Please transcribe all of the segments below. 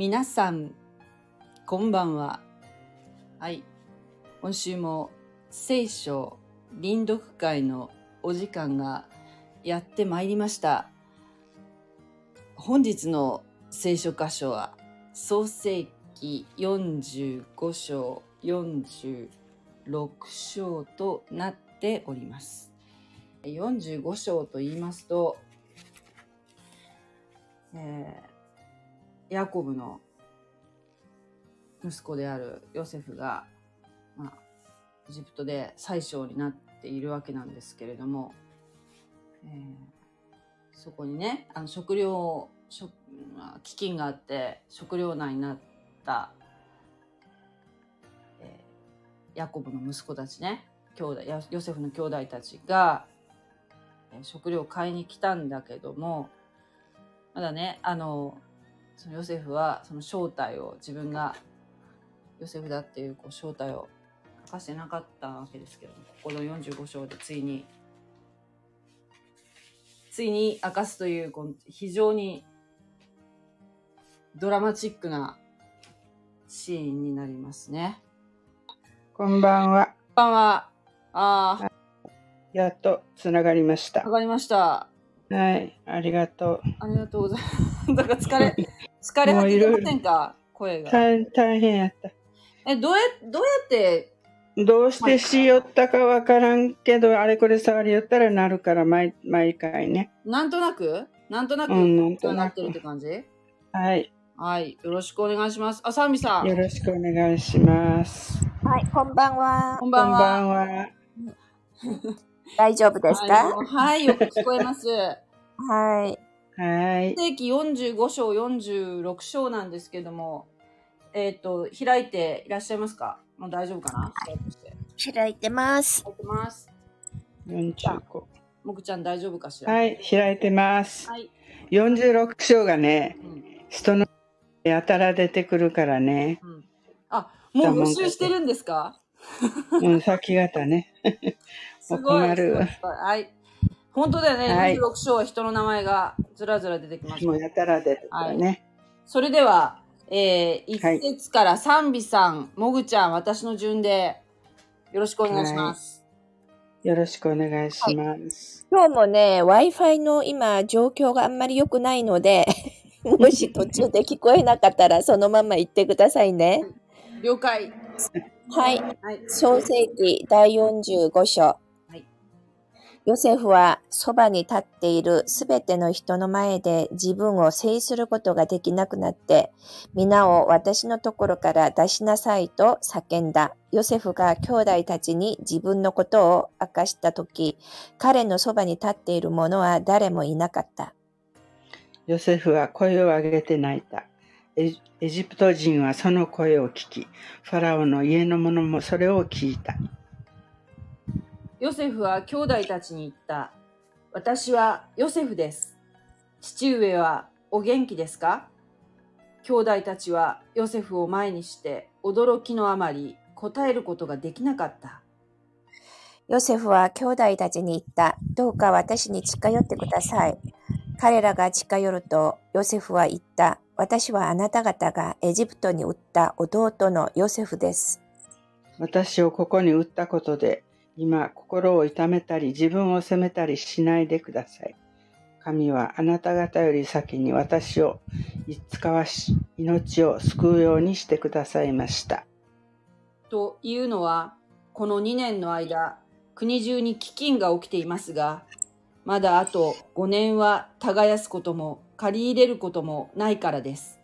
皆さん、こんばんは。はい。今週も聖書臨読会のお時間がやってまいりました。本日の聖書箇所は、創世記45章46章となっております。45章と言いますと、えーヤコブの息子であるヨセフが、まあ、エジプトで宰相になっているわけなんですけれども、えーそこにねあの食料食まあ飢饉があって食糧難になった、えーヤコブの息子たちね兄弟ヨセフの兄弟たちが、えー食料を買いに来たんだけどもまだねあのそのヨセフはその正体を自分がヨセフだっていうこう正体を明かしてなかったわけですけどもここの45章でついについに明かすというこの非常にドラマチックなシーンになりますね。こんばんは。こんばんは。ああ、やっとつながりましたわ。かりました。はい、ありがとありがとうございます。だから疲れ、疲れ果ててませんか？声う。が。大大変やった。え、どうや、どうやって、どうしてしよったかわからんけど、あれこれ触りよったらなるから毎毎回ね。なんとなく？なんとなく、うんなんとなくてるって感じ？はい、はい。よろしくお願いします。あ、サンビさん。よろしくお願いします。はい、こんばんはこ。んばんは。こんばんは。大丈夫ですか？はい、はいよく聞こえます。はい。はい、世紀45章、46章なんですけども、えっ、と、開いていらっしゃいますか？もう大丈夫かな？開いてして開いてます。開いてます。四十五。もぐちゃん大丈夫かしら？はい、開いてます。はい。四十六章がね、うん。人のやたら出てくるからね。うん。あ、もう募集してるんですか？うん、先方ね。すごい。困るはい。本当だよね。はい46章は人の名前がずらずら出てきます。もうやたら出てくるね。それでは、えー、はい一節から賛美さん、もぐちゃん、私の順でよろしくお願いします。よろしくお願いします。今日もね、Wi-Fi の今状況があんまり良くないので、もし途中で聞こえなかったらそのまま言ってくださいね。了解。はい。はい。創世記第45章。ヨセフはそばに立っているすべての人の前で自分を制することができなくなって、皆を私のところから出しなさいと叫んだ。ヨセフが兄弟たちに自分のことを明かしたとき、彼のそばに立っている者は誰もいなかった。ヨセフは声を上げて泣いた。エジプト人はその声を聞き、ファラオの家の者もそれを聞いた。ヨセフは兄弟たちに言った。私はヨセフです。父上はお元気ですか？兄弟たちはヨセフを前にして驚きのあまり答えることができなかった。ヨセフは兄弟たちに言った。どうか私に近寄ってください。彼らが近寄ると、ヨセフは言った。私はあなた方がエジプトに売った弟のヨセフです。私をここに売ったことで、今心を痛めたり自分を責めたりしないでください。神はあなた方より先に私を使わし、命を救うようにしてくださいました。というのは、この2年の間、国中に飢饉が起きていますが、まだあと5年は耕すことも借り入れることもないからです。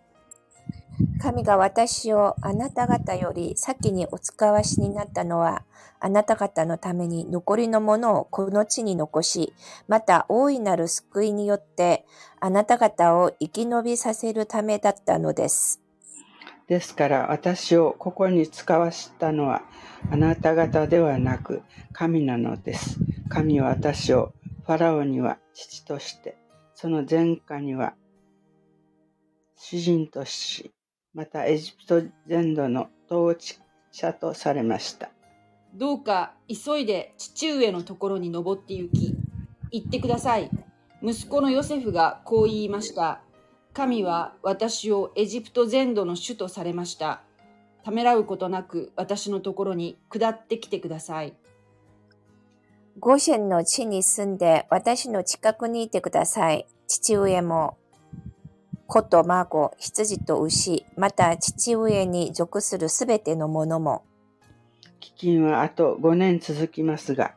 神が私をあなた方より先にお使わしになったのは、あなた方のために残りのものをこの地に残し、また大いなる救いによって、あなた方を生き延びさせるためだったのです。ですから私をここに使わしたのはあなた方ではなく神なのです。神は私をファラオには父として、その前科には主人とし、またエジプト全土の統治者とされました。どうか急いで父上のところに登って行き、言ってください。息子のヨセフがこう言いました。神は私をエジプト全土の主とされました。ためらうことなく私のところに下ってきてください。ゴシェンの地に住んで私の近くにいてください。父上も、子と孫、羊と牛、また父上に属するすべてのものも、飢饉はあと5年続きますが、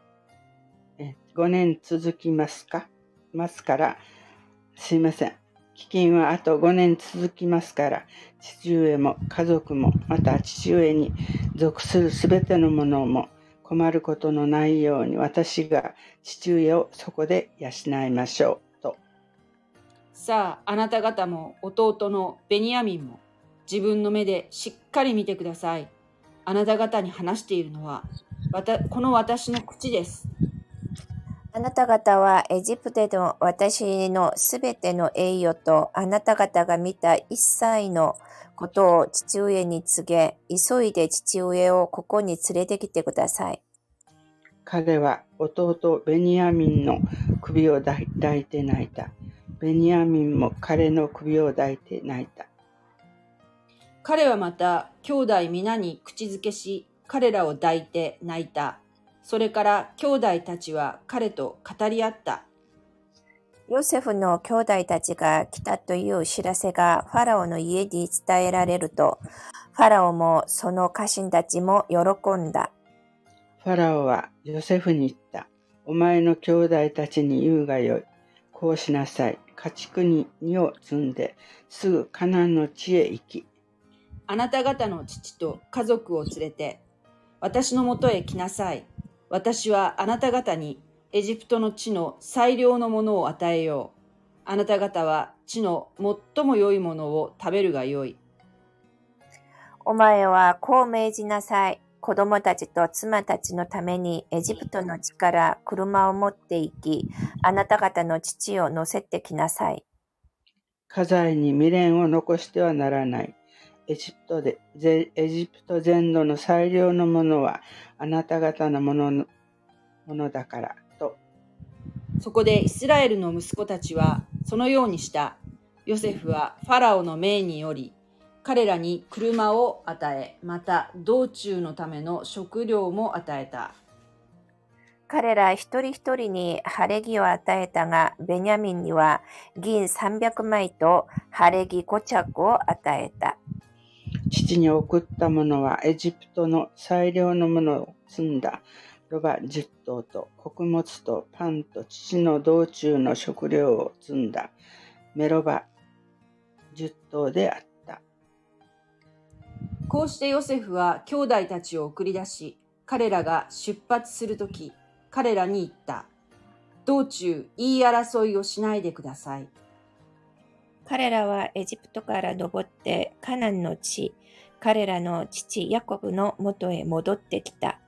5年続きますか？ますから、すいません。飢饉はあと5年続きますから、父上も家族も、また父上に属するすべてのものも困ることのないように私が父上をそこで養いましょう。さあ、あなた方も弟のベニヤミンも自分の目でしっかり見てください。あなた方に話しているのは、わたこの私の口です。あなた方はエジプトでの私のすべての栄誉とあなた方が見た一切のことを父上に告げ、急いで父上をここに連れてきてください。彼は弟ベニヤミンの首を抱いて泣いた。ベニヤミンも彼の首を抱いて泣いた。彼はまた兄弟皆に口づけし、彼らを抱いて泣いた。それから兄弟たちは彼と語り合った。ヨセフの兄弟たちが来たという知らせがファラオの家に伝えられると、ファラオもその家臣たちも喜んだ。ファラオはヨセフに言った。お前の兄弟たちに言うがよい。こうしなさい。家畜に荷を積んで、すぐカナンの地へ行き、あなた方の父と家族を連れて、私のもとへ来なさい。私はあなた方にエジプトの地の最良のものを与えよう。あなた方は地の最も良いものを食べるがよい。お前はこう命じなさい。子供たちと妻たちのためにエジプトの地から車を持って行き、あなた方の父を乗せてきなさい。家財に未練を残してはならない。エジプトで、ぜエジプト全土の最良のものはあなた方のもののものだから、と。そこでイスラエルの息子たちはそのようにした。ヨセフはファラオの命により、彼らに車を与え、また道中のための食料も与えた。彼ら一人一人に晴れ着を与えたが、ベニャミンには銀300枚と晴れ着5着を与えた。父に送ったものはエジプトの最良のものを積んだロバ10頭と穀物とパンと父の道中の食料を積んだメロバ10頭であった。こうしてヨセフは兄弟たちを送り出し、彼らが出発するとき、彼らに言った。道中言い争いをしないでください。彼らはエジプトから登ってカナンの地、彼らの父ヤコブの元へ戻ってきた。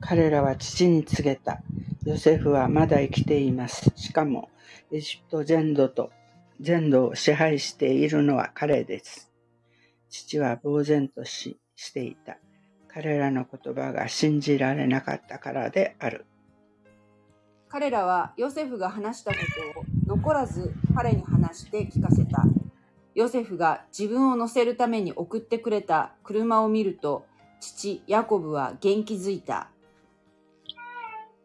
彼らは父に告げた。ヨセフはまだ生きています。しかもエジプト全土と全土を支配しているのは彼です。父は呆然とししていた。彼らの言葉が信じられなかったからである。彼らはヨセフが話したことを残らず彼に話して聞かせた。ヨセフが自分を乗せるために送ってくれた車を見ると、父ヤコブは元気づいた。イ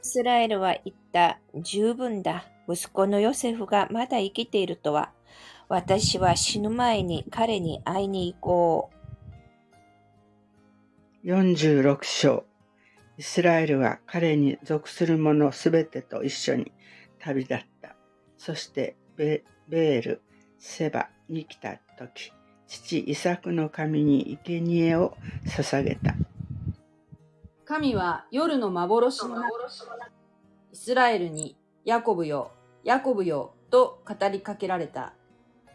スラエルは言った。十分だ。息子のヨセフがまだ生きているとは。私は死ぬ前に彼に会いに行こう。46章イスラエルは彼に属する者すべてと一緒に旅立った。そしてベベール、セバに来た時、父イサクの神に生贄を捧げた。神は夜の幻の中イスラエルにヤコブよ、ヤコブよと語りかけられた。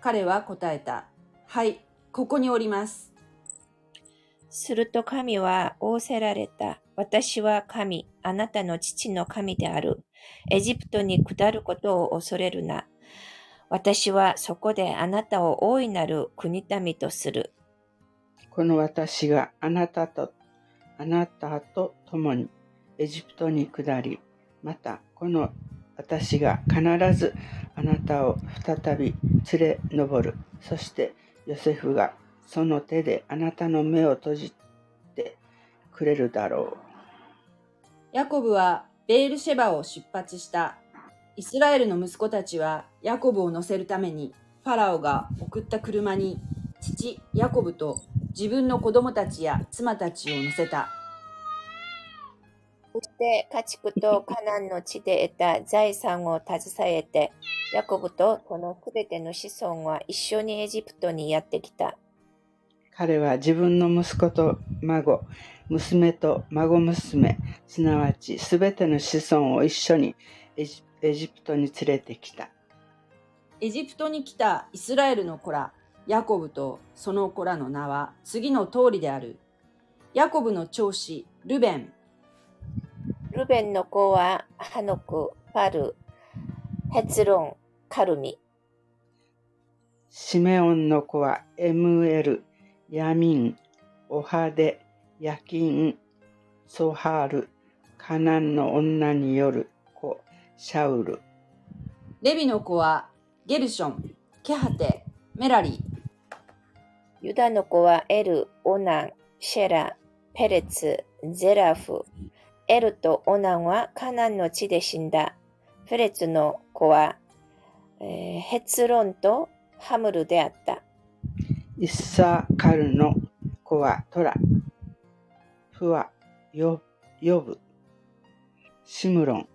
彼は答えた。はい、ここにおります。すると神は仰せられた。私は神、あなたの父の神である。エジプトに下ることを恐れるな。私はそこであなたを大いなる国民とする。この私があなたと、あなたと共にエジプトに下り、またこの私が必ずあなたを再び連れ上る。そしてヨセフがその手であなたの目を閉じてくれるだろうヤコブはベールシェバを出発した。イスラエルの息子たちはヤコブを乗せるためにファラオが送った車に父ヤコブと自分の子供たちや妻たちを乗せた。そして家畜と カナンの地で得た財産を携えて、ヤコブとそのすべての子孫は一緒にエジプトにやってきた。う。彼は自分の息子と孫、娘と孫娘、すなわちすべての子孫を一緒にエジエジプトに連れてきた。エジプトに来たイスラエルの子ら、ヤコブとその子らの名は次の通りである。ヤコブの長子、ルベン、ルベンの子はハノク、パル、ヘツロン、カルミ。シメオンの子はエムエル、ヤミン、オハデ、ヤキン、ソハール、カナンの女による子、シャウル。レビの子はゲルション、ケハテ、メラリ、ユダの子はエル、オナン、シェラ、ペレツ、ゼラフ。エルとオナンはカナンの地で死んだ。ペレツの子は、えーヘツロンとハムルであった。イッサカルの子はトラ、フワ、ヨヨブ、シムロン。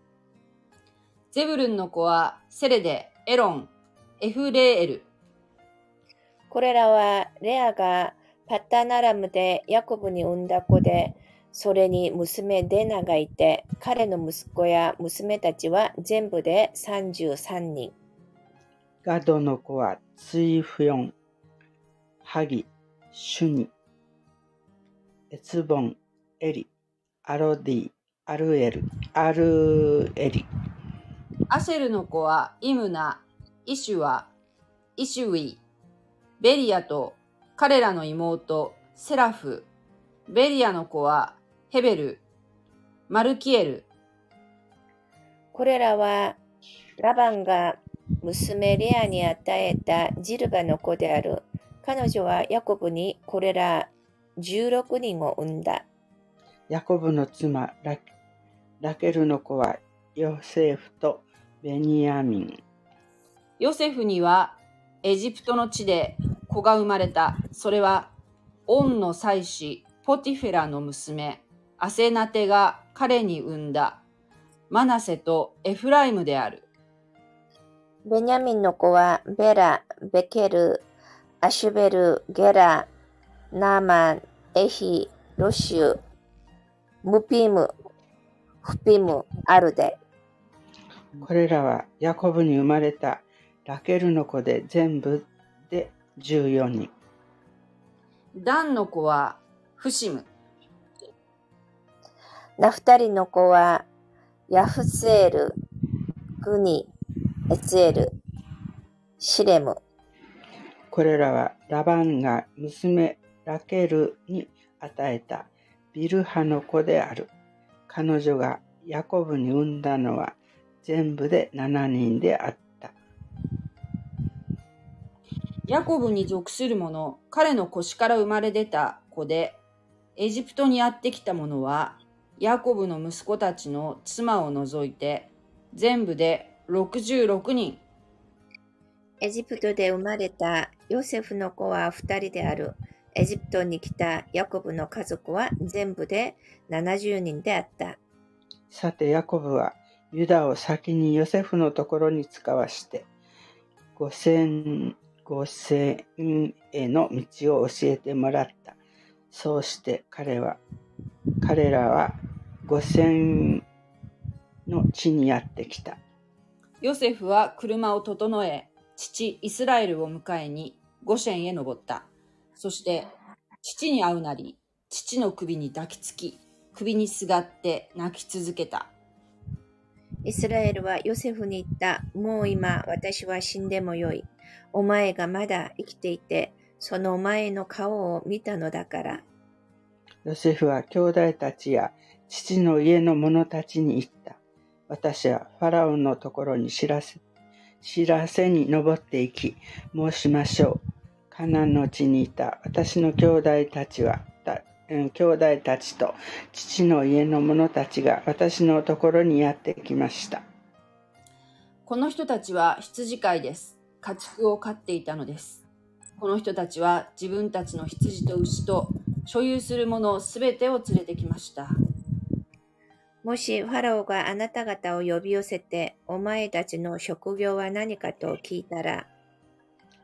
ゼブルンの子はセレデ、エロン、エフレーエル。これらはレアがパッタナラムでヤコブに産んだ子で、それに娘デナがいて、彼の息子や娘たちは全部で33人。ガドの子はツイフヨン、ハギ、シュニ、エツボン、エリ、アロディ、アルエル、アルエリ。アシェルの子はイムナ、イシュワ、イシュウィ、ベリアと彼らの妹、セラフ。ベリアの子はヘベル、マルキエル。これらはラバンが娘レアに与えたジルバの子である。彼女はヤコブにこれら16人を産んだ。ヤコブの妻ララケルの子はヨセフとベニヤミン。ヨセフにはエジプトの地で子が生まれた。それはオンの妻子ポティフェラの娘アセナテが彼に産んだマナセとエフライムである。ベニャミンの子はベラ、ベケル、アシュベル、ゲラ、ナーマン、エヒ、ロシュ、ムピム、フピム、アルデ。これらはヤコブに生まれたラケルの子で全部で14人。ダンの子はフシム。ナフタリの子はヤフセール、グニ、エツエル、シレム。これらはラバンが娘ラケルに与えたビルハの子である。彼女がヤコブに産んだのは全部で7人であった。ヤコブに属する者、彼の腰から生まれ出た子で、エジプトにやってきた者は、ヤコブの息子たちの妻を除いて、全部で66人。エジプトで生まれたヨセフの子は2人である。エジプトに来たヤコブの家族は全部で70人であった。さてヤコブはユダを先にヨセフのところに使わして、五千、五千への道を教えてもらった。そうして彼は、彼らは五千の地にやってきた。ヨセフは車を整え、父イスラエルを迎えにゴシェンへ登った。そして、父に会うなり、父の首に抱きつき、首にすがって泣き続けた。イスラエルはヨセフに言った。もう今私は死んでもよい。お前がまだ生きていて、そのお前の顔を見たのだから。ヨセフは兄弟たちや父の家の者たちに言った。私はファラオのところに知らせ、知らせに登っていき、申しましょう。カナンの地にいた私の兄弟たちは、た兄弟たちと父の家の者たちが私のところにやってきました。この人たちは羊飼いです。家畜を飼っていたのです。この人たちは自分たちの羊と牛と所有するものすべてを連れてきました。もしファラオがあなた方を呼び寄せて、お前たちの職業は何かと聞いたら、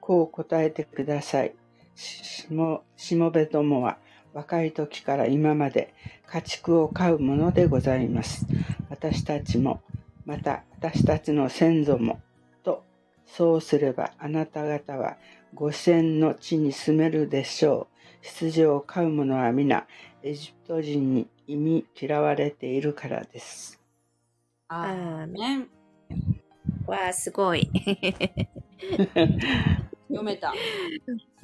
こう答えてください。しもべどもは若い時から今まで家畜を飼うものでございます。私たちも、また私たちの先祖も、と、そうすればあなた方はご先の地に住めるでしょう。羊を飼う者は皆、エジプト人に忌み嫌われているからです。ああーメンわあ、すごい。読めた。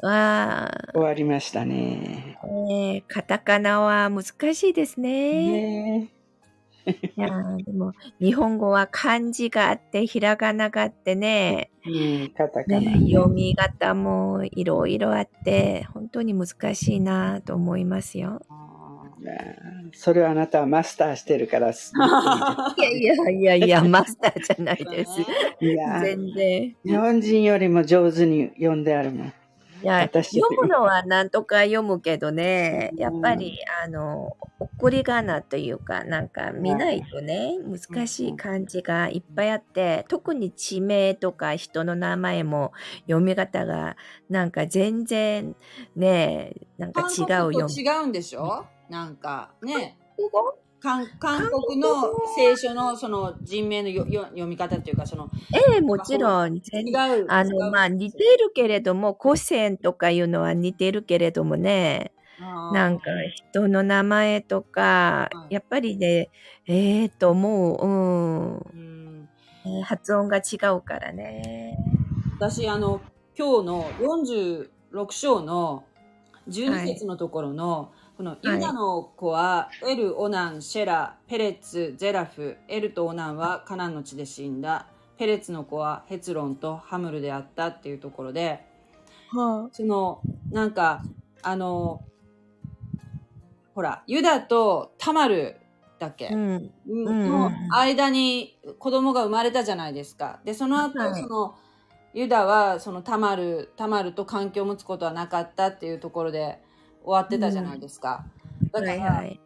わあ、終わりましたね。えーカタカナは難しいですね。ねいやーでも、日本語は漢字があって、ひらがながあってね、え。うん、カタカナ、ね読み方もいろいろあって、本当に難しいなと思いますよ。あそれはあなたはマスターしてるからす。いやいやいやいや、マスターじゃないーです。いや、全然。日本人よりも上手に読んであるもん。いや、私読むのはなんとか読むけどね、やっぱり、あの、送り仮名というか、なんか見ないとね、難しい漢字がいっぱいあって、特に地名とか人の名前も読み方が、なんか全然ね、なんか違う読違うんでしょ？なんかね。韓韓国の聖書のその人名のよよ読み方っていうかそのええもちろん、全違然。う。違あの、うまあ、似てるけれども、古線とかいうのは似てるけれどもね、なんか人の名前とかは、い。やっぱりね、ええと思う、うん。うん、えー発音が違うからね。私あの今日の46章の12節のところの、このユダの子はエル、オナン、シェラ、ペレツ、ゼラフ、エルとオナンはカナンの地で死んだ。ペレツの子はヘツロンとハムルであったっていうところで、はそのなんかあのほらユダとタマルだっけ、うん、うん。の間に子供が生まれたじゃないですか。で、その後、はい。その、ユダは、そのタマル、タマルと関係を持つことはなかったっていうところで終わってたじゃないですか。だから、はいはい。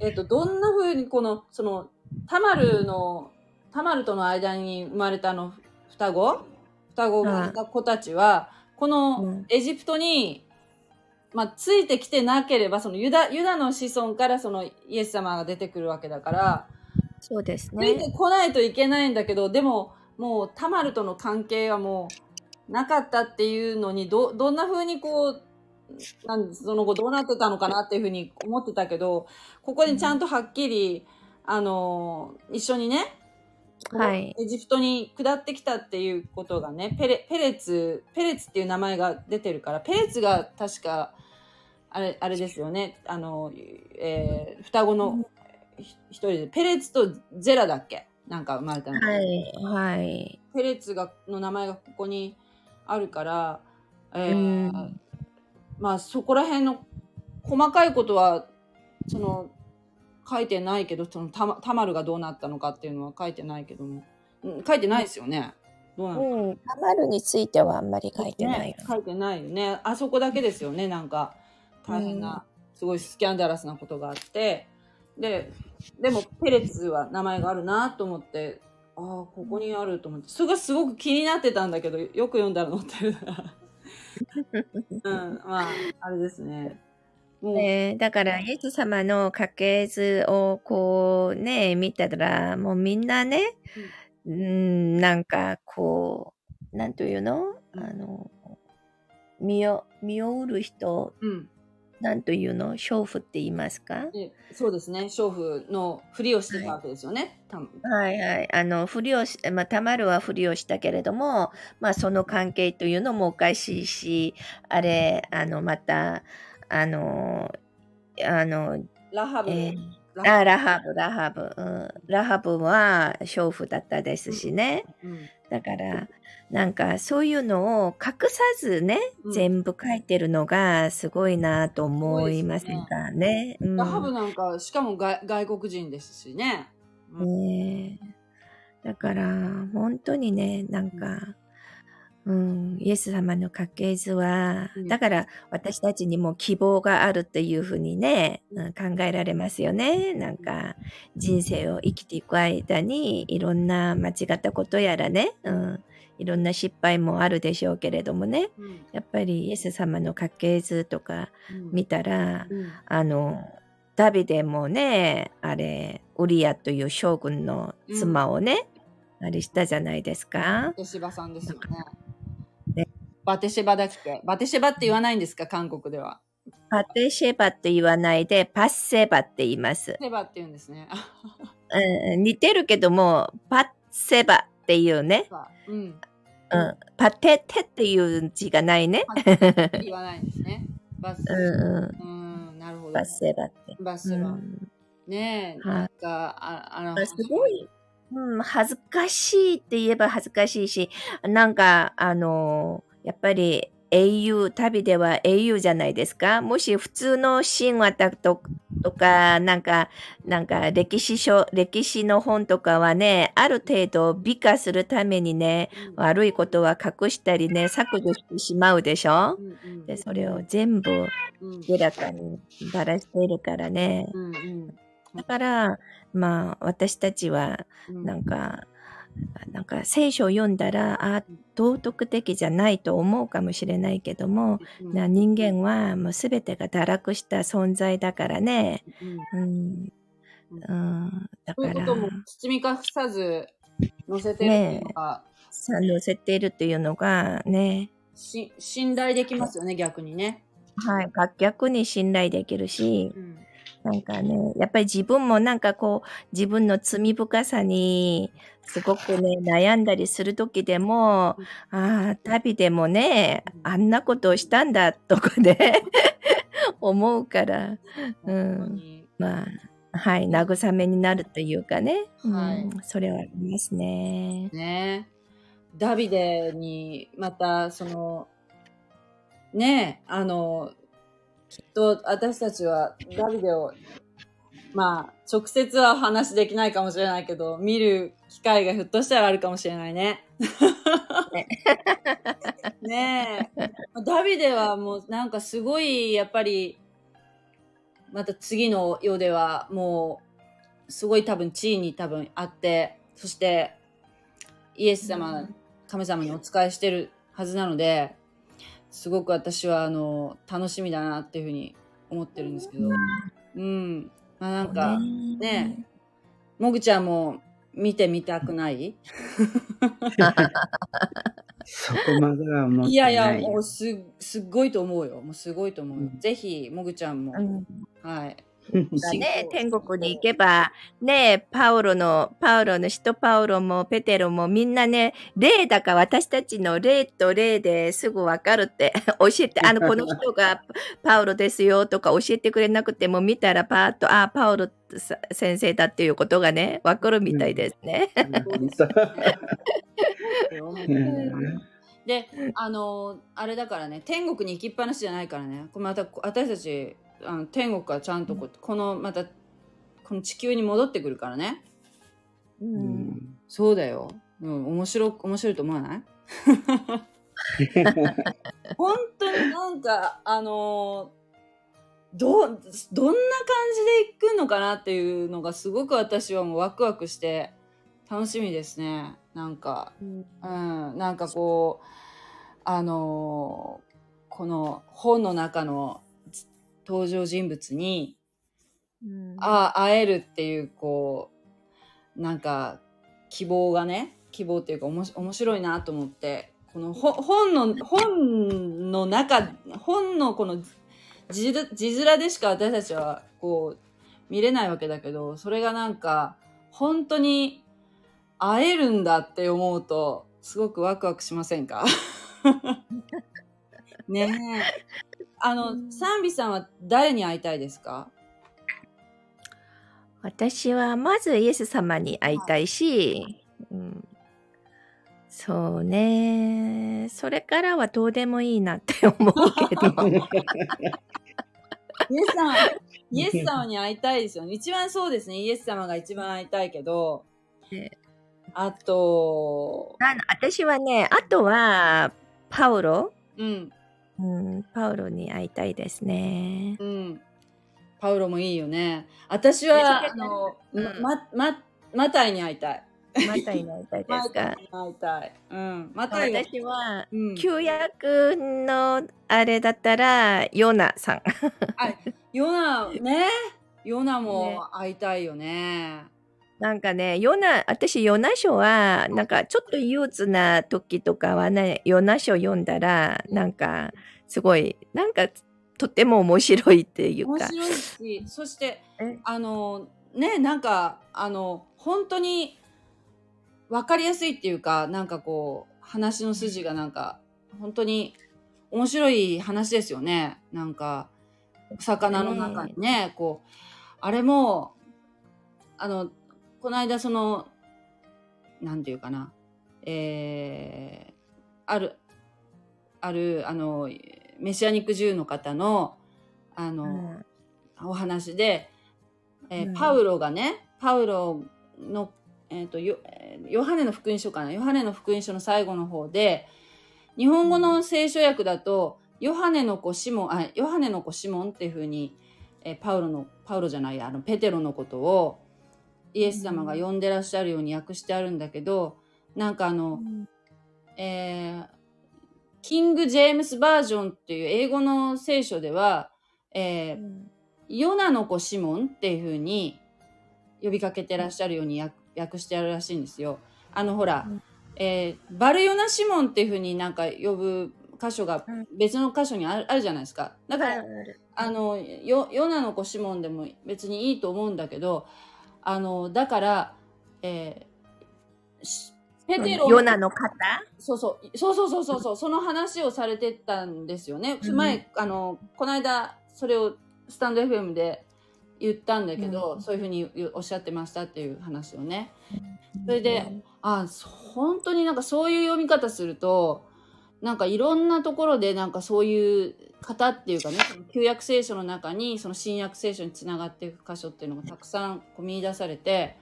えっ、と、どんな風にこの、その、タマルの、タマルとの間に生まれたあの双子？双子を生まれた子たちは、こうのんエジプトに、まあ、ついてきてなければ、そのユダ、ユダの子孫からそのイエス様が出てくるわけだから、そうですついね。てこないといけないんだけど、でも、もう、タマルとの関係はもう、なかったっていうのに、ど、どんな風にこう、なんその後どうなってたのかなっていうふうに思ってたけど、ここにちゃんとはっきり、あの、一緒にね、はい。エジプトに下ってきたっていうことがね、ペレ、ペレツ、ペレツっていう名前が出てるから、ペレツが確か、あれ、あれですよね、あの、えー双子のひ一人で、ペレツとゼラだっけ？なんか生まれたの。はい。はい。ペレツが、の名前がここにあるから、えーうんまあそこら辺の細かいことは、その、書いてないけど、そのタマタマルがどうなったのかっていうのは書いてないけども、うん、書いてないですよね。どうなん。タマルについてはあんまり書いてないよね。書いてないよね。あそこだけですよね。なんか、大変な、すごいスキャンダラスなことがあって、で、でも、ペレツは名前があるなと思って、ああ、ここにあると思って、それがすごく気になってたんだけど、よく読んだら載ってる。うん、まあ、あれですね。ね、だから、イエス様の家系図をこうね、見たら、もうみんなね、うん、なんかこう、なんというの？うんあの、身を、身を売る人、うん。なんというの？娼婦って言いますか？でそうですね。娼婦のふりをしてたわけですよね。たはいはい。あの、ふりをし、まあ、たまるはふりをしたけれども、まあ、その関係というのもおかしいし、あれ、あの、また、あの、あの、ラハブ、えーあ、ラハブ、ラハブ。うん、ラハブは娼婦だったですしね。うんだから、なんかそういうのを隠さずね、うん。全部書いてるのがすごいなと思いませんかね。うん。ラハブなんか、しかも外外国人ですしね。うん。ねえ。だから、本当にね、なんか、うん、イエス様の家系図は、うん。だから私たちにも希望があるっていうふうにね、うん。考えられますよね。なんか、人生を生きていく間に、いろんな間違ったことやらね、うん、いろんな失敗もあるでしょうけれどもね、うん。やっぱりイエス様の家系図とかうん。見たら、うん。あの、ダビデもね、あれ、ウリアという将軍の妻をね、あれしたじゃないですか。バ。テシバさんですよね。ねバテシバだっけ？バテシバって言わないんですか？韓国では。パテシェバって言わないで、パッセバって言います。セバって言うんですね。うん、似てるけども、パッセバっていうね、うん。うん、パテテっていう字がないね。言わないんですね。バス。うんううん、なるほどパッ。セバって。バスバ。うんねえ、はいなんか、ああの、すごい、うん、恥ずかしいって言えば恥ずかしいし、なんか、あの、やっぱり英雄、旅では英雄じゃないですか？もし普通の神話だととか、なんか、なんか歴史書、歴史の本とかはね、ある程度美化するためにね、悪いことは隠したりね、削除してしまうでしょ？うんうん。で、それを全部うん。明らかにばらしているからね。うんうん。だから、まあ、私たちは、うん。なんか、なんか聖書を読んだら、あ、道徳的じゃないと思うかもしれないけども、うんな人間はもう全てが堕落した存在だからね。うんうん。うん、だから、そういうことも包み隠さず載せてるっていうのが、さ載せているっていうのがね、し信頼できますよね、逆にね。はい、逆に信頼できるし、うんなんかね、やっぱり自分もなんかこう、自分の罪深さに、すごくね、悩んだりする時でも、ああ、旅でもね、あんなことをしたんだ、とかで 思うから、うん。まあ、はい、慰めになるというかね、はい。うん、それはありますね。ね。ダビデにまたそのねあのきっと私たちはダビデをまあ直接は話できないかもしれないけど見る機会がひょっとしたらあるかもしれないね。ね え。ダビデはもうなんかすごいやっぱりまた次の世ではもうすごい多分地位に多分あってそしてイエス様、うん。神様にお仕えしてるはずなのですごく私はあの楽しみだなっていうふうに思ってるんですけど。うん。まあなんかね。もぐちゃんも見てみたくない？そこまでは思ってい。やないいやもうすすっごいと思うよ。もうすごいと思うよ、うん。ぜひもぐちゃんも、うん。はいだね、天国に行けば、ね、パウロの、パウロの使徒パウロもペテロもみんなね、霊だから私たちの霊と霊ですぐわかるって 教えて、あの、この人が パウロですよとか教えてくれなくても見たらパーッと、あ、パウロさ先生だっていうことがね、わかるみたいですね。うん。であのあれだからね天国に行きっぱなしじゃないからねこれまた私たちあの天国からちゃんとこ,、このまたこの地球に戻ってくるからね。ううん。んそうだよ、うん、面白面白いと思わない？本当になんかあのどうどんな感じで行くのかなっていうのがすごく私はもうワクワクして楽しみですね。なんかうん、なんかこうあのーこの本の中の登場人物にうん。あ会えるっていうこうなんか希望がね希望っていうかおもし面白いなと思ってこのほ本の本の中本のこの字面でしか私たちはこう見れないわけだけどそれがなんか本当に会えるんだって思うとすごくワクワクしませんか？ねえあの、うんサンビさんは誰に会いたいですか？私はまずイエス様に会いたいし、うん、そうね。それからはどうでもいいなって思うけど。イエス様、イエス様に会いたいですよね。一番そうですね。イエス様が一番会いたいけど、ねあと、あの私はね、あとは、パウロ、うん、うん、パウロに会いたいですね。うん。パウロもいいよね。私は、ねあの、うんま、ま、マタイに会いたい。マタイに会いたいでマすか？タイに会いたい。うん。マタイは、私は、うん。旧約のあれだったら、ヨナさん。ヨナ、ね。ヨナねも会いたいよね。なんかね、ヨナ、私、ヨナ書は、なんかちょっと憂鬱な時とかはね、ヨナ書読んだら、なんか、すごい、なんか、とても面白いっていうか。面白いし、そしてえ、あの、ね、なんか、あの、本当に分かりやすいっていうか、なんかこう、話の筋がなんか、本当に面白い話ですよね。なんか、魚の中にね、こう、あれも、あの、この間その、なんていうかな、えー、ある、ある、あの、メシアニック銃の方の、あの、うん。お話で、えーうん。パウロがね、パウロの、えっ、と、ヨえーヨハネの福音書かな、ヨハネの福音書の最後の方で、日本語の聖書訳だと、ヨハネの子シモン、あ、ヨハネの子シモンっていうふうに、えーパウロの、パウロじゃないや、あの、ペテロのことを、イエス様が呼んでらっしゃるように訳してあるんだけど、なんかあの、えーキング・ジェームス・バージョンっていう英語の聖書では、えーヨナの子シモンっていう風に呼びかけてらっしゃるように訳訳してあるらしいんですよ。あのほら、うん。えーバルヨナシモンっていう風になんか呼ぶ箇所がうん。別の箇所にあるじゃないですか。だから、あのヨヨナの子シモンでも別にいいと思うんだけど、あのだから、えーしペテロヨナの方？そうそう。そうそうそうそうその話をされてたんですよね。うん前あのこの間それをスタンド FM で言ったんだけど、うんそういうふうにおっしゃってましたっていう話をね。それで、あそ本当になんかそういう読み方するとなんかいろんなところでなんかそういう方っていうかね旧約聖書の中にその新約聖書につながっていく箇所っていうのがたくさん見出されて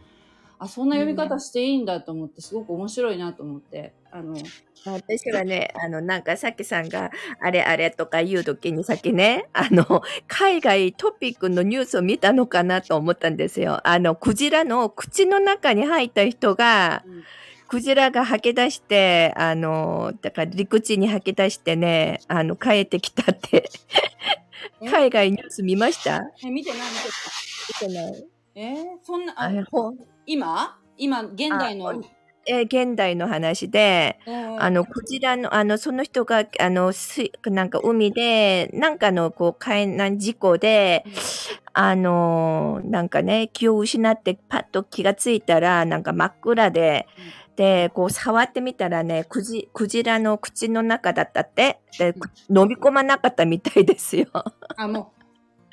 あそんな読み方していいんだと思ってすごく面白いなと思ってあの私はね、あの、なんかさっきさんがあれあれとか言うときにさっきね、あの、海外トピックのニュースを見たのかなと思ったんですよ。あの、クジラの口の中に入った人が、うんクジラが吐き出して、あの、だから陸地に吐き出してね、あの、帰ってきたって、え？海外ニュース見ました？え見てない見てない。見てない。えーそんなあ今？今現代のあえー現代の話で、あの、クジラの、あの、その人が、あの、すなんか海で、なんかの、こう、海難事故で、あの、なんかね、気を失って、パッと気がついたら、なんか真っ暗で、で、こう、触ってみたらね、クジ、クジラの口の中だったって、で、く飲み込まなかったみたいですよ。あも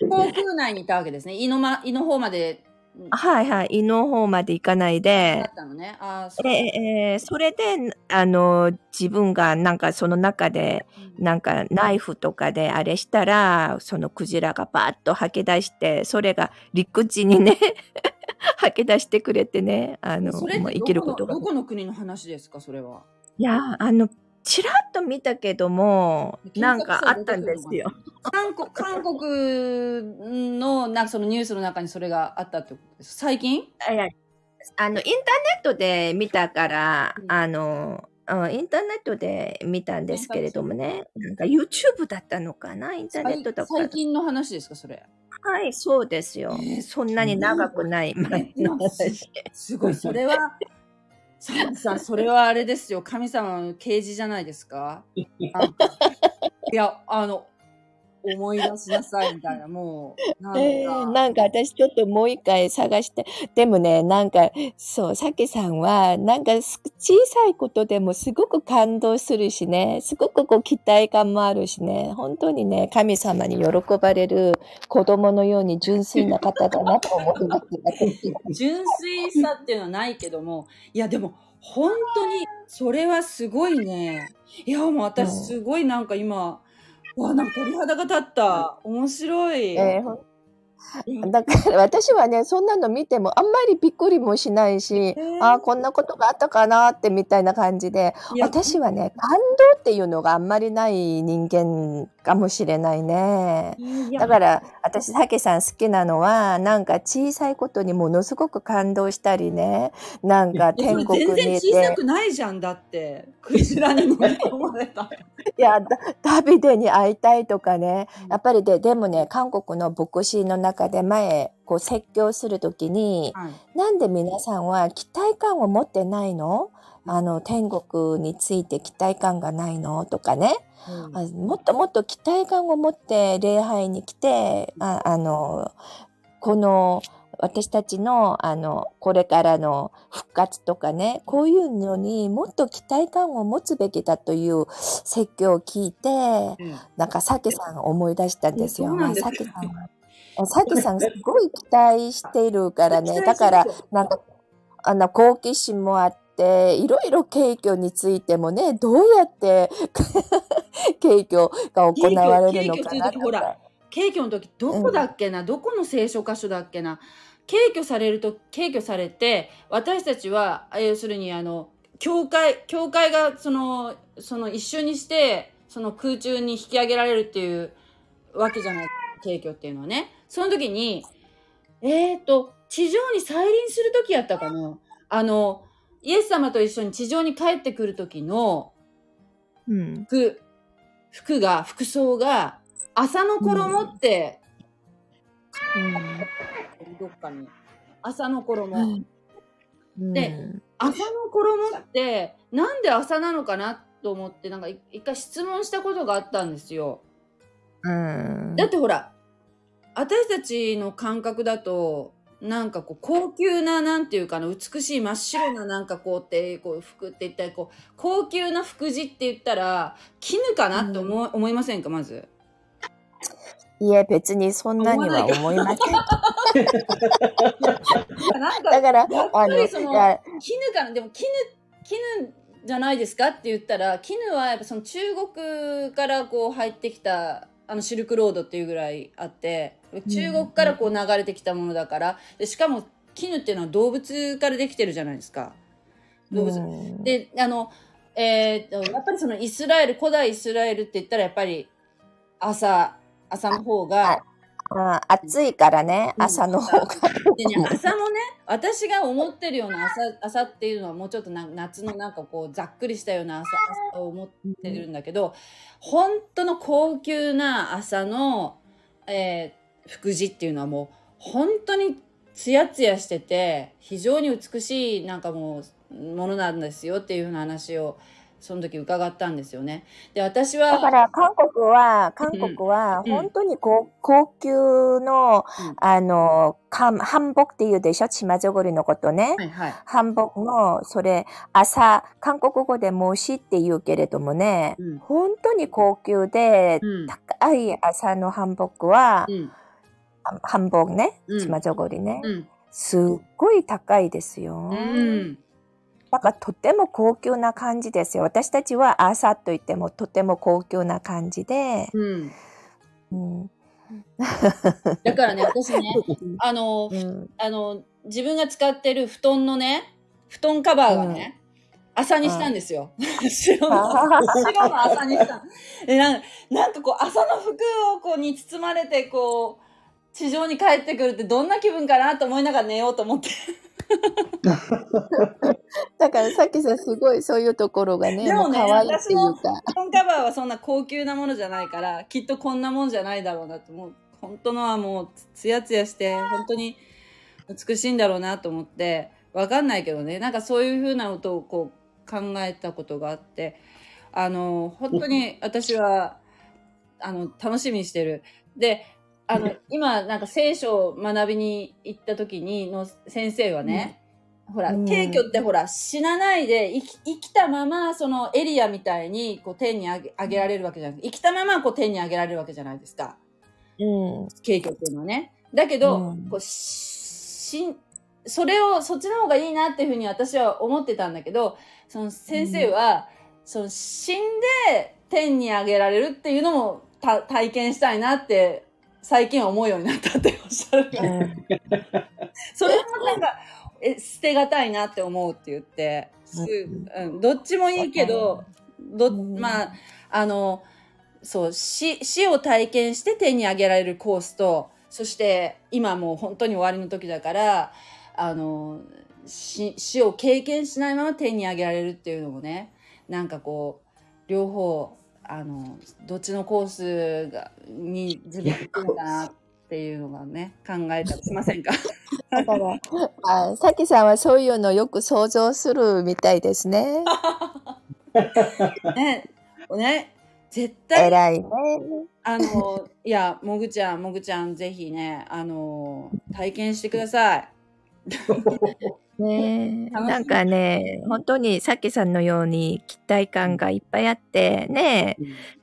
う航空内にいたわけですね。胃の,、ま、胃の方まではいはい、胃の方まで行かないだでっ、たのね。あーそえーそれで、あの、自分がなんかその中で、うん。なんかナイフとかであれしたら、そのクジラがバーッと吐き出して、それが陸地にね、吐き出してくれてね、あの、それってもう生きることが。ど。このどこの国の話ですかそれは？いや、あの、ちらっと見たけども、なんかあったんですよ。韓国 韓国のなんかそのニュースの中にそれがあったってことです。最近？あいや。あの、インターネットで見たから、うん。あの、うんインターネットで見たんですけれどもね、なんか YouTube だったのかな？インターネットだから最。近の話ですかそれ？はい、そうですよ。えーそんなに長くない前の話。すごいそれはサンさんそれはあれですよ。神様の啓示じゃないですか？いやあの思い出しなさいみたいな、もう、なんか。えーなんか私ちょっともう一回探して。でもね、なんか、そう、さきさんは、なんかす小さいことでもすごく感動するしね、すごくこう期待感もあるしね、本当にね、神様に喜ばれる子供のように純粋な方だなと思います。純粋さっていうのはないけども、いやでも本当にそれはすごいね。いやもう私すごいなんか今、わあなんか鳥肌が立った。面白い。えー本だから私はね、そんなの見てもあんまりびっくりもしないし、ー。ああ、こんなことがあったかなってみたいな感じで、私はね、感動っていうのがあんまりない人間かもしれないね。だから私、さけさん好きなのは、なんか小さいことにものすごく感動したりね、なんか天国に全然小さくないじゃんだって。クジラに飲み込まれた。いや、ダダビデに会いたいとかね、やっぱりで、でもね、韓国の牧師の中で前、こう説教するときに、はい。なんで皆さんは期待感を持ってないの？あの、天国について期待感がないの？とかね。あもっともっと期待感を持って礼拝に来て、ああの、この、私たちの、あの、これからの復活とかね、こういうのにもっと期待感を持つべきだという説教を聞いて、うん。なんか、さけさん思い出したんですよ。そうなんですさけさんは。さけさんすごい期待しているからね。だから、なんか、あの、好奇心もあって、いろいろ景挙についてもね、どうやって 景挙が行われるのかな景挙景挙っていう時ほら敬挙の時どこだっけな、どこの聖書箇所だっけな？敬挙されると敬挙されて私たちはあ要するにあの教会教会がそのその一緒にしてその空中に引き上げられるっていうわけじゃない。敬挙っていうのはねその時にえっ、ー、と地上に再臨する時やったかな？あのイエス様と一緒に地上に帰ってくる時のうん。服、服が、服装が、朝の衣って、どっかに、朝の衣。うん。で朝の衣って、なんで朝なのかなと思って、なんかい一回質問したことがあったんですよ。うん。だってほら、私たちの感覚だと、なんかこう高級ななんていうかな美しい真っ白ななんかこうってこう服って言ったらこう高級な服地って言ったら絹かなって思,、思いませんかまず？いえ、別にそんなには思いません。だから、あそのや絹かなでも絹絹じゃないですかって言ったら絹はやっぱその中国からこう入ってきたあのシルクロードっていうぐらいあって中国からこう流れてきたものだからでしかも絹っていうのは動物からできてるじゃないですか。動物うんであの、えーとやっぱりそのイスラエル古代イスラエルって言ったらやっぱり朝朝の方があ暑いからね、うん朝の方が。でね、朝もね、私が思ってるような朝朝っていうのはもうちょっとな夏のなんかこうざっくりしたような朝朝を思ってるんだけど、本当の高級な朝の、えー福地っていうのはもう本当にツヤツヤしてて非常に美しいなんかもうものなんですよっていうふうな話をその時伺ったんですよね。で私はだから韓国は、韓国はうん本当に高高級の、うん。あの、韓韓服って言うでしょ？チマジョゴリのことね。はいはい。韓服の、それ、朝、韓国語で申しって言うけれどもね、うん。本当に高級で、うん。高い朝の韓服は、うん韓服ね。う、ん。チマジョゴリね、うん。すっごい高いですよ。うん。だからとても高級な感じですよ。私たちは朝といってもとても高級な感じで、うん。うん。だからね私ね あのうん。あの、自分が使ってる布団のね、布団カバーがね、朝にしたんですよ。白の、白の朝にした。の。でなんなんかこう、朝の服をこうに包まれて、こう、地上に帰ってくるってどんな気分かなと思いながら寝ようと思って。だからさっきさんすごいそういうところがね、でもねう可愛いっていうか。布団カバーはそんな高級なものじゃないから、きっとこんなもんじゃないだろうなって、もう、本当のはもう、つやつやして、本当に美しいんだろうなと思って、わかんないけどね、なんかそういうふうなことをこう考えたことがあって、あの、本当に私は、あの、楽しみにしてる。で、あの、今、なんか聖書を学びに行った時に、の先生はね、ほら、うん軽挙ってほら、死なないで生き、生きたまま、そのエリアみたいに、こう、天にあげあげられるわけじゃなくて、生きたまま、こう、天にあげられるわけじゃないですか。うん。軽挙っていうのはね。だけど、うんこうしんそれをそっちの方がいいなっていうふうに私は思ってたんだけどその先生は、その死んで天に上げられるっていうのもた体験したいなって最近は思うようになったっておっしゃるから、それもなんかえ捨てがたいなって思うって言って、すうん、どっちもいいけどどうん。まああのそう死死を体験して手に上げられるコースとそして今もう本当に終わりの時だからあの死死を経験しないまま手に上げられるっていうのもねなんかこう両方あのどっちのコースがに自分行くのかなっていうのがね考えたすいませんか？だから、あ、さきさんはそういうのよく想像するみたいですね。ねね絶対偉いね。あの、いや、もぐちゃん、もぐちゃん、ぜひね、あの、体験してください。ねなんかね、本当にさきさんのように期待感がいっぱいあって、ね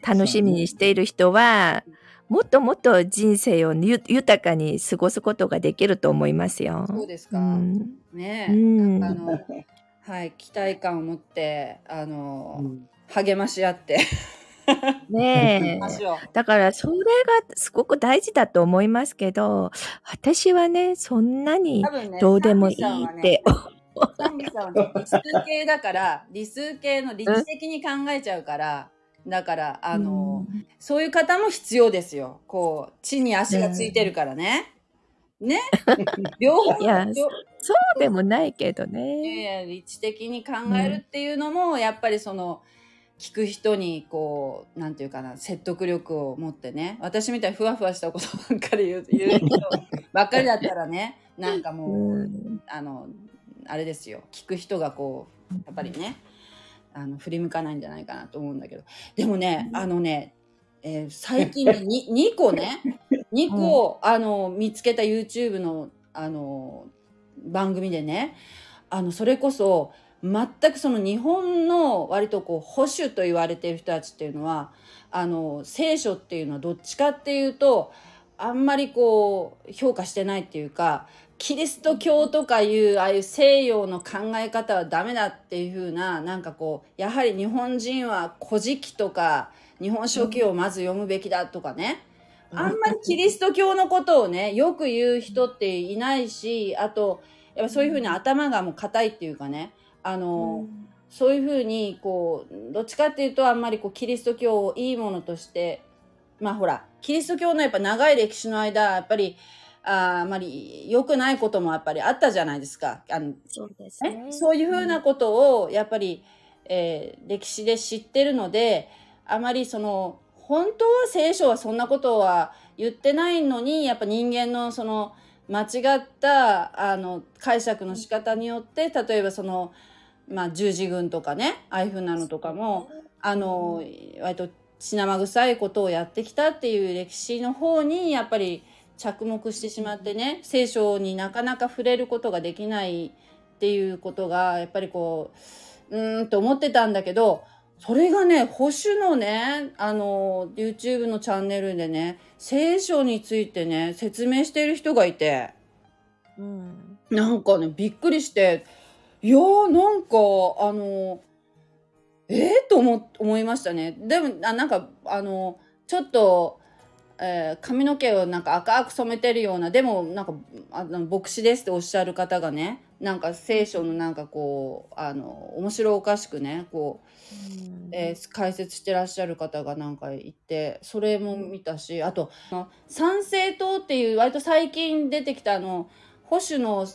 楽しみにしている人は、もっともっと人生をゆ豊かに過ごすことができると思いますよ。そうですか。うん。ねう、ん。あの、はい、期待感を持って、あの、うん。励まし合って、ねえ。だからそれがすごく大事だと思いますけど、私はね、そんなにどうでもいいって。サンビさんはね、理数系だから、理数系の理知的に考えちゃうから、だから、あの、そういう方も必要ですよ。こう、地に足がついてるからね。ね両方、いや両そうでもないけどいやいね。や理知的に考えるっていうのも、やっぱりその聞く人にこうなんていうかな説得力を持ってね。私みたいにふわふわしたことばっかり言う 言う人ばっかりだったらねなんかもう、うん。あのあれですよ。聞く人がこうやっぱりねあの振り向かないんじゃないかなと思うんだけど。でもねあのね、えー最近ね に2個ね2個、あの見つけた YouTube のあの番組でねあのそれこそ全くその日本の割とこう保守と言われている人たちっていうのはあの聖書っていうのはどっちかっていうとあんまりこう評価してないっていうかキリスト教とかいうああいう西洋の考え方はダメだっていう風ななんかこうやはり日本人は「古事記」とか「日本書紀」をまず読むべきだとかね。あんまりキリスト教のことをねよく言う人っていないしあとやっぱそういう風に頭がもう硬いっていうかね。あの、そういうふうにこうどっちかっていうとあんまりこうキリスト教をいいものとしてまあほらキリスト教のやっぱ長い歴史の間やっぱりあーあんまり良くないこともやっぱりあったじゃないですか。あのそうですねね。そういうふうなことをやっぱり、えー歴史で知ってるのであまりその本当は聖書はそんなことは言ってないのにやっぱ人間のその間違ったあの解釈の仕方によって例えばその、まあ、十字軍とかねああいうふうなのとかもあの割と血生臭いことをやってきたっていう歴史の方にやっぱり着目してしまってね聖書になかなか触れることができないっていうことがやっぱりこううーんと思ってたんだけどそれがね保守のねあの YouTube のチャンネルでね聖書についてね説明している人がいてうん。なんかねびっくりしていやーなんかあのえー、と思思いましたね。でもあなんかあのちょっと、えー髪の毛をなんか赤く染めてるようなでもなんかあの牧師ですっておっしゃる方がねなんか聖書のなんかこうあの面白おかしくねこうえー解説してらっしゃる方がなんかいてそれも見たしあと参政党っていう割と最近出てきたあの保守の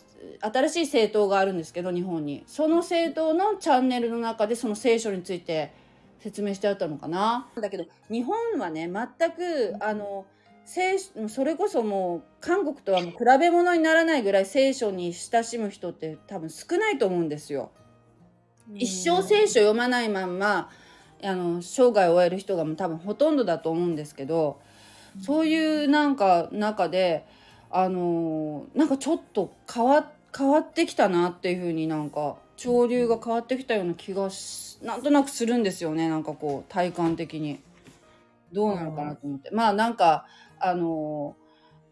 新しい政党があるんですけど日本に。その政党のチャンネルの中でその聖書について説明してあったのかな？だけど日本はね全くあの聖書それこそもう韓国とはもう比べ物にならないぐらい聖書に親しむ人って多分少ないと思うんですよ。一生聖書読まないまんまあの生涯を終える人が多分ほとんどだと思うんですけどそういうなんか中であのなんかちょっと変わ変わってきたなっていうふうになんか潮流が変わってきたような気がしなんとなくするんですよね。なんかこう体感的に。どうなのかなと思って。まあなんかあの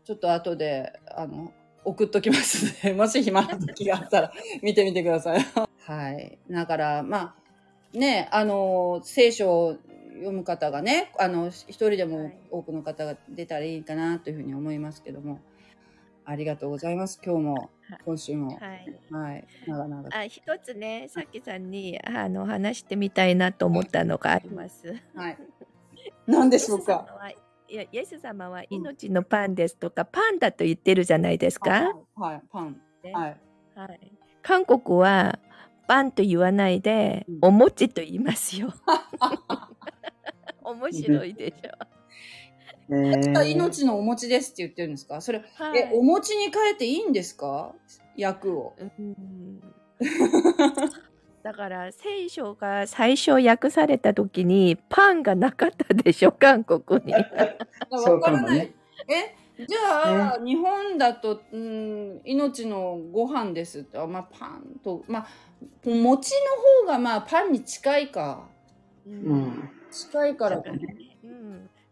ちょっと後であの送っときますので もし暇な時があったら見てみてください。はい。だから、まあ、ね、あの、聖書を読む方がね、あの、一人でも多くの方が出たらいいかなというふうに思いますけども、ありがとうございます。今日もはい、今週も。はい。はい。長々と。あ一つね、さきさんにあの話してみたいなと思ったのがあります。はい。何でしょうか？はいやイエス様は命のパンですとか、パンだと言ってるじゃないですか？はい。パン。ねはい。はい、韓国はパンと言わないで、うんお餅と言いますよ。面白いでしょ。命のお餅ですって言ってるんですか？それ、はいえ、お餅に変えていいんですか？役を。うんだから聖書が最初訳された時にパンがなかったでしょ韓国に。わからない。ねえ、じゃあ、日本だと、うん、命のご飯ですって、あまあ、パンと、まあ、餅の方が、まあ、パンに近いか。うん。近いからかね。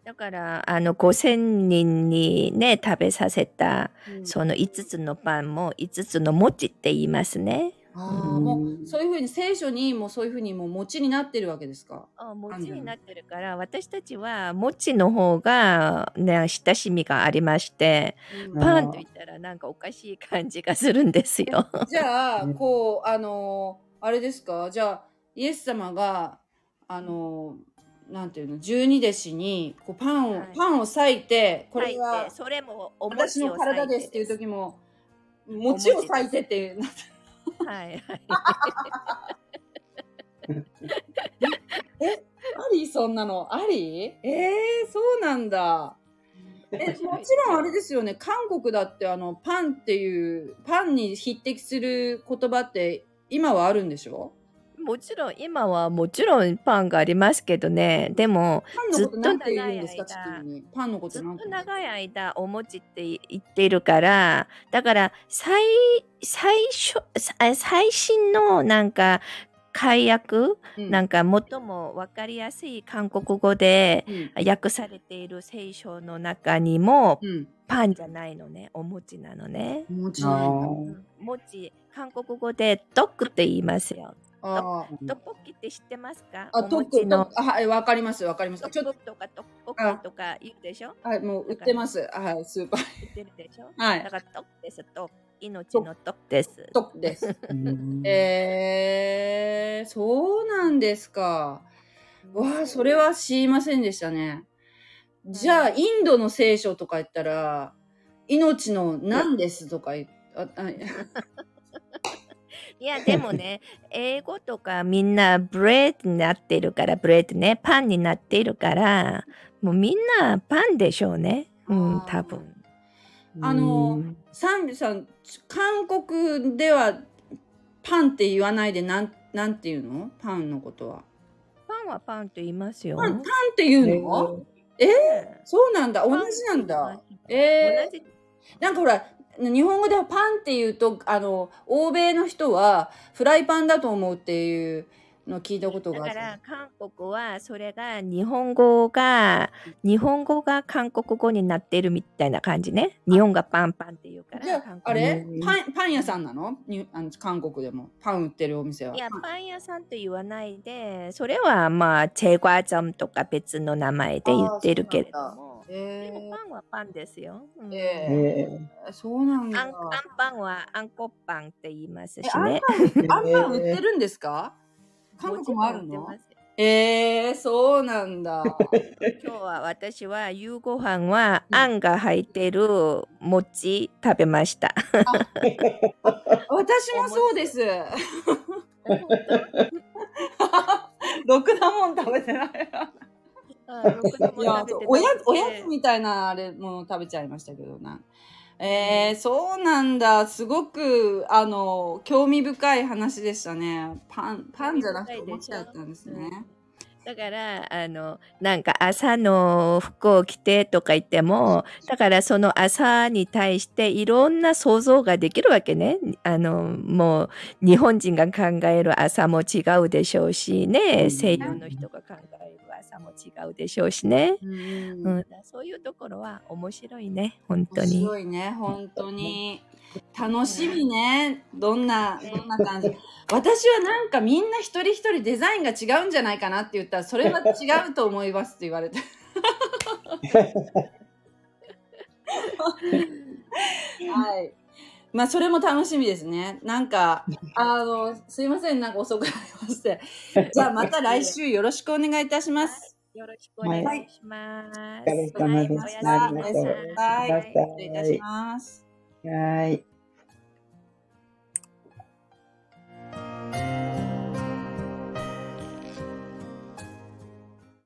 うん、だからあの5,000人にね食べさせたうんその5つのパンも5つの餅って言いますね。ああ、もう、そういうふうに聖書にもそういうふうにもう餅になってるわけですか？あ餅になってるから私たちは餅の方が、ね、親しみがありましてうんパンと言ったらなんかおかしい感じがするんですよ。じゃあ、うんこう、あのーあれですか？じゃあ、イエス様が、あのーなんていうの、十二弟子に、こう、パンを、はいパンを裂いて、これはそれもお私の体ですっていう時も、餅を裂いてっていう。はいはい。ありそんなの？あり？ええそうなんだ。え、もちろんあれですよね。韓国だってあの、パンっていう、パンに匹敵する言葉って今はあるんでしょ？もちろん今はもちろんパンがありますけどねでもずっと長い間地球に。パンのこずっと長い間お餅って言ってるからだから最最初さ最新のなんか解約、うんなんか最も分かりやすい韓国語でうん訳されている聖書の中にもうん。パンじゃないのねお餅なのね。もちろん。うん餅韓国語でドッグって言いますよ。あートッポッキって知ってますか？あ、おトッ餅のはい、わかります、わかります。トちょっと、ッポとかトッポッキとか言うでしょ？はい、もう売ってます。はい、スーパー。言ってるでしょ？はいだからトッですトッ命のトッです。トップです。うんえー、そうなんですか。わあ、それは知りませんでしたね。じゃあ、インドの聖書とか言ったら、命の何ですとか言っああいやでもね英語とかみんな bread になってるから bread ねパンになっているからもうみんなパンでしょうね。うん多分。あのサンビさん、韓国ではパンって言わないで、なん、なんて言うの？パンのことは。パンはパンと言いますよ。パン、パンって言うの、え？ー、そうなんだ。同じなんだ。えー、同じなんかほら、日本語ではパンって言うと、あの、欧米の人はフライパンだと思うっていうのを聞いたことがある。だから韓国はそれが日本語が日本語が韓国語になってるみたいな感じね。日本がパンパンって言うから。じゃああれ？うんパン、パン屋さんなの？にあの韓国でも？パン売ってるお店は？いやパン屋さんと言わないでそれはまあチェガジョムとか別の名前で言ってるけれども。えでもパンはパンですよ。うんええー、そうなんだ。あんパンはあんこパンって言いますしえあんね。あんパン売ってるんですか？韓国もあるの？えー、そうなんだ。今日は私は夕ご飯はあんが入ってる餅食べました。私もそうです。ろくなもん食べてない。いやおやおやつみたいなあれもの食べちゃいましたけどな。えー、そうなんだ。すごく、あの、興味深い話でしたね。パン、パンじゃなくてお餅だったんですね。だから、あの、なんか朝の服を着てとか言っても、だからその朝に対していろんな想像ができるわけね。あの、もう日本人が考える朝も違うでしょうしうね、ん西洋の人が考える朝も違うでしょうしね。うんうん、そういうところは面白いね、本当面に。白いね、本当に。楽しみね。どんな、どんな感じ。私はなんかみんな一人一人デザインが違うんじゃないかなって言ったら、それは違うと思いますって言われて。はい。まあ、それも楽しみですね。なんか、あの、すいません、なんか遅くなりまして。じゃあまた来週よろしくお願いいたします。よろしくお願いします。お疲れ様でしたはいおやすみなさいありがとうございましたはい、失礼いたします。はい。